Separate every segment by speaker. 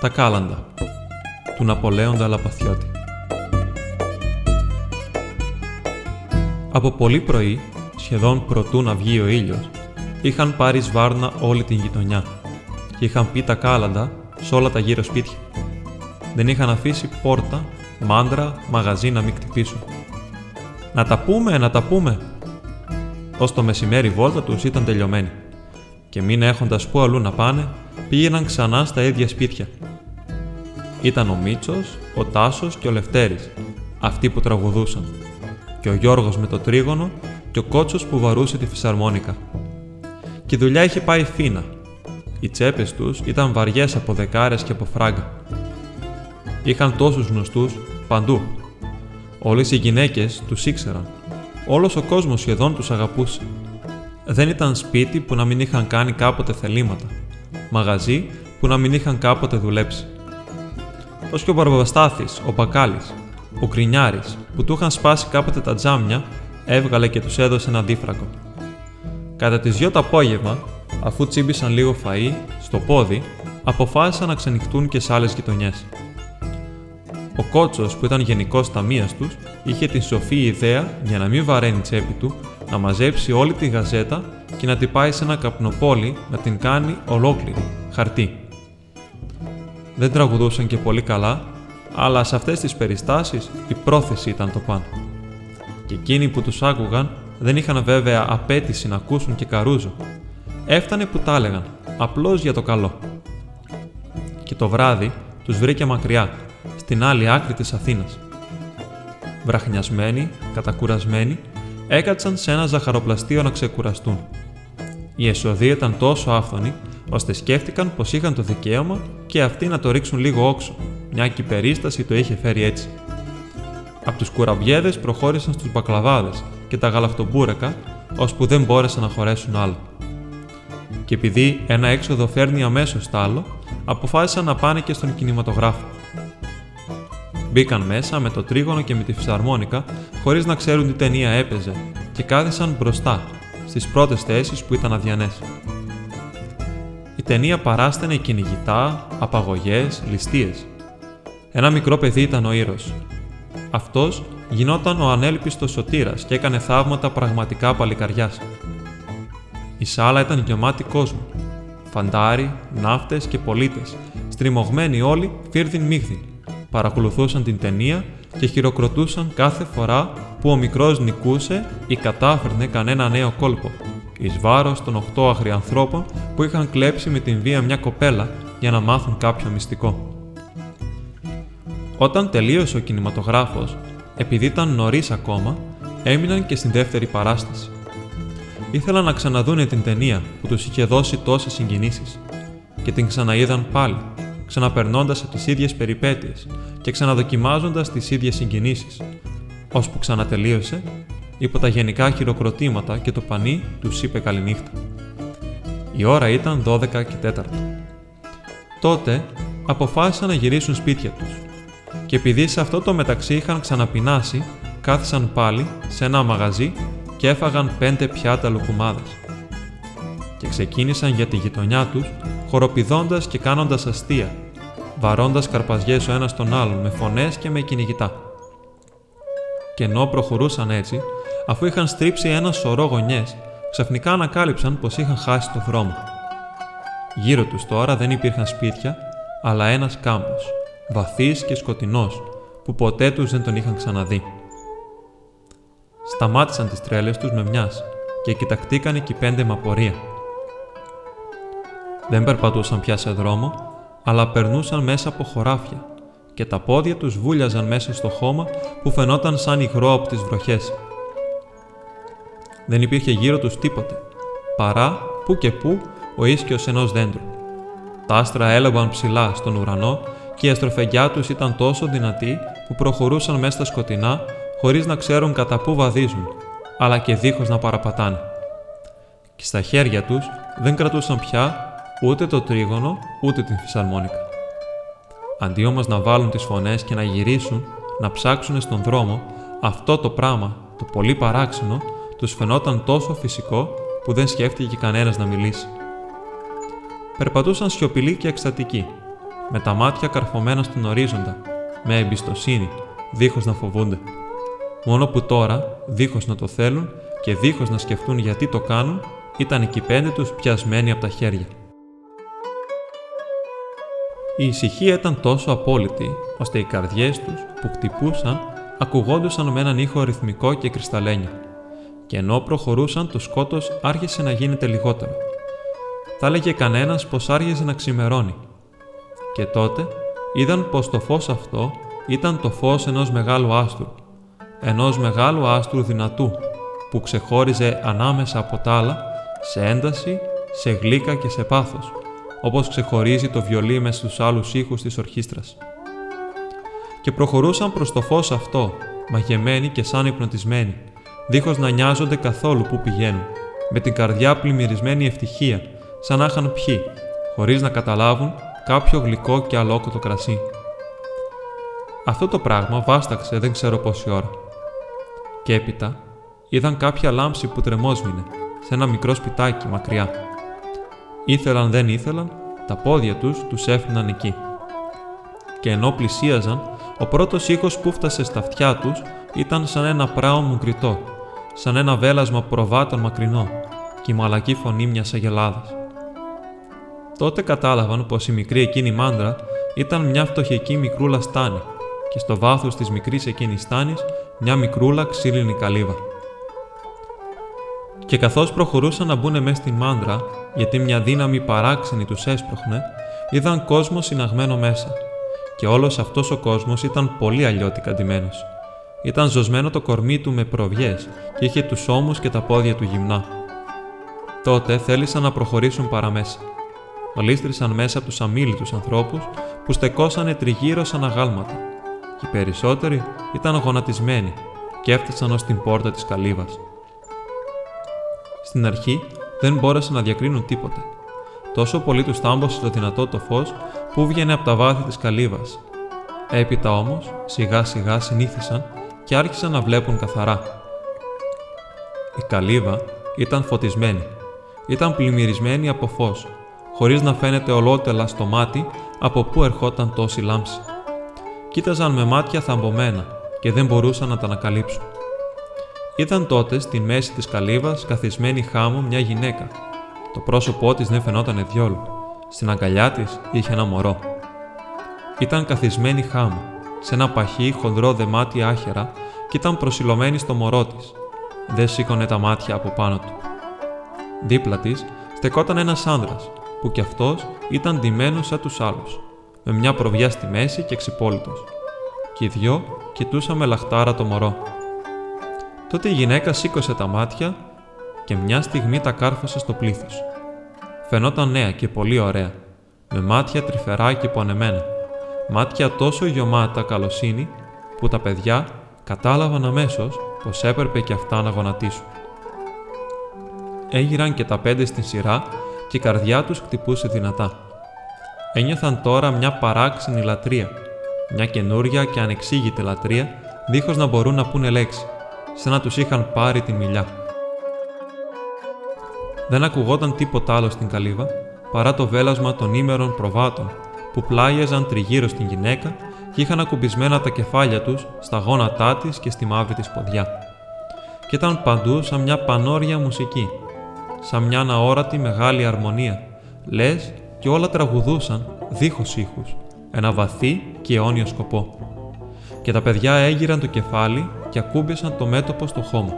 Speaker 1: Τα κάλαντα του Ναπολέοντα Λαπαθιώτη Από πολύ πρωί, σχεδόν προτού να βγει ο ήλιος, είχαν πάρει σβάρνα όλη την γειτονιά και είχαν πει τα κάλαντα σε όλα τα γύρω σπίτια. Δεν είχαν αφήσει πόρτα, μάντρα, μαγαζί να μην κτυπήσουν. «Να τα πούμε, να τα πούμε», Ω το μεσημέρι η βόλτα τους ήταν τελειωμένη. Και μην έχοντας που αλλού να πάνε, πήγαιναν ξανά στα ίδια σπίτια. Ήταν ο Μίτσος, ο Τάσος και ο Λευτέρης, αυτοί που τραγουδούσαν. Και ο Γιώργος με το τρίγωνο και ο Κότσος που βαρούσε τη φυσαρμόνικα. Και η δουλειά είχε πάει φίνα. Οι τσέπες τους ήταν βαριές από δεκάρες και από φράγκα. Είχαν τόσους γνωστούς παντού. Όλες οι γυναίκες τους ήξεραν Όλος ο κόσμος σχεδόν τους αγαπούσε. Δεν ήταν σπίτι που να μην είχαν κάνει κάποτε θελήματα. Μαγαζί που να μην είχαν κάποτε δουλέψει. Ως και ο Μπαρμπαστάθης, ο Μπακάλης, ο Κρινιάρης, που του είχαν σπάσει κάποτε τα τζάμια, έβγαλε και τους έδωσε ένα αντίφρακο. Κατά τις δυο το απόγευμα, αφού τσίμπησαν λίγο φαΐ στο πόδι, αποφάσισαν να ξενυχτούν και σε άλλες γειτονιές. Ο Κότσος, που ήταν γενικός ταμείας τους, είχε την σοφή ιδέα για να μην βαραίνει τσέπη του, να μαζέψει όλη τη γαζέτα και να την πάει σε ένα καπνοπόλι να την κάνει ολόκληρη, χαρτί. Δεν τραγουδούσαν και πολύ καλά, αλλά σε αυτές τις περιστάσεις η πρόθεση ήταν το πάνω. Και εκείνοι που τους άκουγαν δεν είχαν βέβαια απέτηση να ακούσουν και καρούζο. Έφτανε που τα έλεγαν, απλώς για το καλό. Και το βράδυ τους βρήκε μακριά στην άλλη άκρη της Αθήνας. Βραχνιασμένοι, κατακουρασμένοι, έκατσαν σε ένα ζαχαροπλαστείο να ξεκουραστούν. Η εσοδεία ήταν τόσο άφθονη, ώστε σκέφτηκαν πως είχαν το δικαίωμα και αυτοί να το ρίξουν λίγο όξο, μια και η περίσταση το είχε φέρει έτσι. Από τους κουραμπιέδες προχώρησαν στους μπακλαβάδες και τα γαλακτομπούρεκα, ώσπου δεν μπόρεσαν να χωρέσουν άλλο. Και επειδή ένα έξοδο φέρνει αμέσως άλλο, αποφάσισαν να πάνε και στον κινηματογράφο. Μπήκαν μέσα με το τρίγωνο και με τη φυσαρμόνικα, χωρίς να ξέρουν τι ταινία έπαιζε, και κάθισαν μπροστά, στις πρώτες θέσεις που ήταν αδιανές. Η ταινία παράστανε κυνηγητά, απαγωγές, ληστείες. Ένα μικρό παιδί ήταν ο ήρωα. Αυτός γινόταν ο ανέλπιστος σωτήρας και έκανε θαύματα πραγματικά παλικαριάς. Η σάλα ήταν γεμάτη κόσμο. Φαντάρι, ναύτες και πολίτες, στριμωγμένοι όλοι φίρδιν μίγδιν παρακολουθούσαν την ταινία και χειροκροτούσαν κάθε φορά που ο μικρός νικούσε ή κατάφερνε κανένα νέο κόλπο, εις βάρος των οχτώ αγριανθρώπων που είχαν κλέψει με την βία μια κοπέλα για να μάθουν κάποιο μυστικό. Όταν τελείωσε ο κινηματογράφος, επειδή ήταν νωρίς ακόμα, έμειναν και στην δεύτερη παράσταση. Ήθελαν να ξαναδούνε την ταινία που τους είχε δώσει τόσες συγκινήσεις και την ξαναείδαν πάλι ξαναπερνώντας από τις ίδιες περιπέτειες και ξαναδοκιμάζοντας τις ίδιες συγκινήσεις, ώσπου ξανατελείωσε, υπό τα γενικά χειροκροτήματα και το πανί τους είπε καληνύχτα. Η ώρα ήταν 12 και 4. Τότε αποφάσισαν να γυρίσουν σπίτια τους και επειδή σε αυτό το μεταξύ είχαν ξαναπεινάσει, κάθισαν πάλι σε ένα μαγαζί και έφαγαν πέντε πιάτα λουκουμάδες. Και ξεκίνησαν για τη γειτονιά τους χοροπηδώντας και κάνοντας αστεία, βαρώντας καρπαζιές ο ένας τον άλλον με φωνές και με κυνηγητά. Και ενώ προχωρούσαν έτσι, αφού είχαν στρίψει ένα σωρό γωνιές, ξαφνικά ανακάλυψαν πως είχαν χάσει το δρόμο. Γύρω τους τώρα δεν υπήρχαν σπίτια, αλλά ένας κάμπος, βαθύς και σκοτεινός, που ποτέ τους δεν τον είχαν ξαναδεί. Σταμάτησαν τις τρέλες τους με μιας και κοιτακτήκαν εκεί πέντε με απορία. Δεν περπατούσαν πια σε δρόμο, αλλά περνούσαν μέσα από χωράφια και τα πόδια τους βούλιαζαν μέσα στο χώμα που φαινόταν σαν υγρό από τις βροχές. Δεν υπήρχε γύρω τους τίποτε, παρά που και που ο ίσκιος ενός δέντρου. Τα άστρα έλαβαν ψηλά στον ουρανό και η αστροφεγγιά τους ήταν τόσο δυνατή που προχωρούσαν μέσα στα σκοτεινά χωρίς να ξέρουν κατά πού βαδίζουν, αλλά και δίχως να παραπατάνε. Και στα χέρια τους δεν κρατούσαν πια ούτε το τρίγωνο, ούτε την φυσαρμόνικα. Αντί όμως να βάλουν τις φωνές και να γυρίσουν, να ψάξουν στον δρόμο, αυτό το πράγμα, το πολύ παράξενο, τους φαινόταν τόσο φυσικό που δεν σκέφτηκε κανένας να μιλήσει. Περπατούσαν σιωπηλοί και εκστατικοί, με τα μάτια καρφωμένα στον ορίζοντα, με εμπιστοσύνη, δίχως να φοβούνται. Μόνο που τώρα, δίχως να το θέλουν και δίχως να σκεφτούν γιατί το κάνουν, ήταν οι κυπέντε τους πιασμένοι από τα χέρια. Η ησυχία ήταν τόσο απόλυτη, ώστε οι καρδιές τους που χτυπούσαν ακουγόντουσαν με έναν ήχο ρυθμικό και κρυσταλλένιο. Και ενώ προχωρούσαν, το σκότος άρχισε να γίνεται λιγότερο. Θα έλεγε κανένας πως άρχισε να ξημερώνει. Και τότε είδαν πως το φως αυτό ήταν το φως ενός μεγάλου άστρου. Ενός μεγάλου άστρου δυνατού, που ξεχώριζε ανάμεσα από τα άλλα σε ένταση, σε γλύκα και σε πάθος, όπως ξεχωρίζει το βιολί μες στους άλλους ήχους της ορχήστρας. Και προχωρούσαν προς το φως αυτό, μαγεμένοι και σαν υπνοτισμένοι, δίχως να νοιάζονται καθόλου που πηγαίνουν, με την καρδιά πλημμυρισμένη ευτυχία, σαν να είχαν πιει, χωρίς να καταλάβουν κάποιο γλυκό και αλόκοτο κρασί. Αυτό το πράγμα βάσταξε δεν ξέρω πόση ώρα. Και έπειτα είδαν κάποια λάμψη που τρεμόσμηνε σε ένα μικρό σπιτάκι μακριά. Ήθελαν δεν ήθελαν, τα πόδια τους τους έφταναν εκεί. Και ενώ πλησίαζαν, ο πρώτος ήχος που φτάσε στα αυτιά τους ήταν σαν ένα πράο μουγκριτό, σαν ένα βέλασμα προβάτων μακρινό και η μαλακή φωνή μιας αγελάδας. Τότε κατάλαβαν πως η μικρή εκείνη μάντρα ήταν μια φτωχική μικρούλα στάνη και στο βάθος της μικρής εκείνης στάνης μια μικρούλα ξύλινη καλύβα. Και καθώς προχωρούσαν να μπουν μέσα στην μάντρα, γιατί μια δύναμη παράξενη τους έσπροχνε, είδαν κόσμο συναγμένο μέσα. Και όλος αυτός ο κόσμος ήταν πολύ αλλιώτικα ντυμένος. Ήταν ζωσμένο το κορμί του με προβιές και είχε τους ώμους και τα πόδια του γυμνά. Τότε θέλησαν να προχωρήσουν παραμέσα. Γλίστρησαν μέσα από τους αμήλυτους ανθρώπους που στεκόσανε τριγύρω σαν αγάλματα. Και οι περισσότεροι ήταν γονατισμένοι και έφτασαν ως την πόρτα της καλύβας. Στην αρχή δεν μπόρεσαν να διακρίνουν τίποτε. Τόσο πολύ τους τάμπωσε το δυνατό το φως που βγαίνει από τα βάθη της καλύβας. Έπειτα όμως, σιγά σιγά συνήθισαν και άρχισαν να βλέπουν καθαρά. Η καλύβα ήταν φωτισμένη. Ήταν πλημμυρισμένη από φως, χωρίς να φαίνεται ολότελα στο μάτι από πού ερχόταν τόση λάμψη. Κοίταζαν με μάτια θαμπομένα και δεν μπορούσαν να τα ανακαλύψουν. Είδαν τότε στη μέση της καλύβας καθισμένη χάμω μια γυναίκα. Το πρόσωπό της δεν φαινόταν διόλου. Στην αγκαλιά της είχε ένα μωρό. Ήταν καθισμένη χάμω, σε ένα παχύ χοντρό δεμάτι άχερα και ήταν προσιλωμένη στο μωρό της. Δεν σήκωνε τα μάτια από πάνω του. Δίπλα της στεκόταν ένας άνδρας, που κι αυτός ήταν ντυμένος σαν τους άλλους, με μια προβιά στη μέση και ξυπόλυτος. Και οι δυο κοιτούσαν με λαχτάρα το μωρό. Τότε η γυναίκα σήκωσε τα μάτια και μια στιγμή τα κάρφωσε στο πλήθος. Φαινόταν νέα και πολύ ωραία, με μάτια τρυφερά και πονεμένα, μάτια τόσο γιωμάτα καλοσύνη που τα παιδιά κατάλαβαν αμέσως πως έπρεπε και αυτά να γονατίσουν. Έγιραν και τα πέντε στην σειρά και η καρδιά τους χτυπούσε δυνατά. Ένιωθαν τώρα μια παράξενη λατρεία, μια καινούρια και ανεξήγητη λατρεία, δίχως να μπορούν να πούνε λέξη σαν να τους είχαν πάρει τη μιλιά. Δεν ακουγόταν τίποτα άλλο στην καλύβα, παρά το βέλασμα των ήμερων προβάτων, που πλάγιαζαν τριγύρω στην γυναίκα και είχαν ακουμπισμένα τα κεφάλια τους στα γόνατά της και στη μαύρη της ποδιά. Και ήταν παντού σαν μια πανόρια μουσική, σαν μια αόρατη μεγάλη αρμονία, λες και όλα τραγουδούσαν δίχως ήχους, ένα βαθύ και αιώνιο σκοπό. Και τα παιδιά έγιραν το κεφάλι και ακούμπησαν το μέτωπο στο χώμα.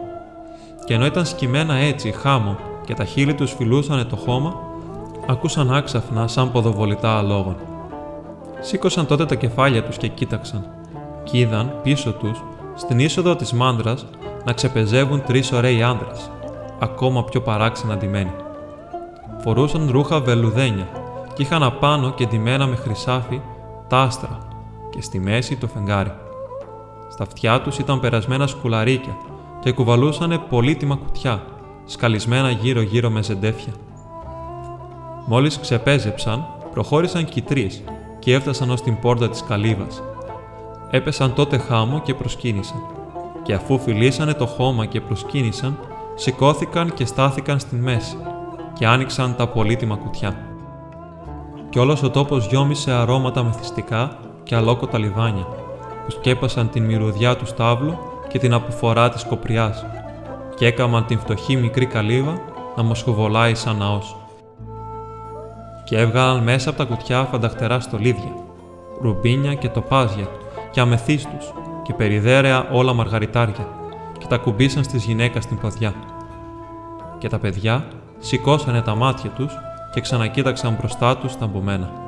Speaker 1: Και ενώ ήταν σκυμμένα έτσι, χάμω, και τα χείλη τους φιλούσαν το χώμα, άκουσαν άξαφνα σαν ποδοβολητά αλόγων. Σήκωσαν τότε τα κεφάλια τους και κοίταξαν. Κι είδαν πίσω τους, στην είσοδο της μάντρας, να ξεπεζεύουν τρεις ωραίοι άντρες, ακόμα πιο παράξενα ντυμένοι. Φορούσαν ρούχα βελουδένια και είχαν απάνω και ντυμένα με χρυσάφι τα άστρα και στη μέση το φεγγάρι. Στα αυτιά τους ήταν περασμένα σκουλαρίκια και κουβαλούσανε πολύτιμα κουτιά, σκαλισμένα γύρω-γύρω με ζεντέφια. Μόλις ξεπέζεψαν, προχώρησαν κι τρεις και έφτασαν ως την πόρτα της καλύβας. Έπεσαν τότε χάμω και προσκύνησαν. Και αφού φιλήσανε το χώμα και προσκύνησαν, σηκώθηκαν και στάθηκαν στη μέση και άνοιξαν τα πολύτιμα κουτιά. και όλος ο τόπος γιόμισε αρώματα μεθυστικά και αλόκοτα λιβάνια, που σκέπασαν την μυρωδιά του στάβλου και την αποφορά της κοπριάς και έκαμαν την φτωχή μικρή καλύβα να μοσχοβολάει σαν ναός. Και έβγαλαν μέσα από τα κουτιά φανταχτερά στολίδια, ρουμπίνια και τοπάζια και αμεθύστους και περιδέρεα όλα μαργαριτάρια και τα κουμπίσαν στις γυναίκα στην ποδιά. Και τα παιδιά σηκώσανε τα μάτια τους και ξανακοίταξαν μπροστά τους τα μπομένα.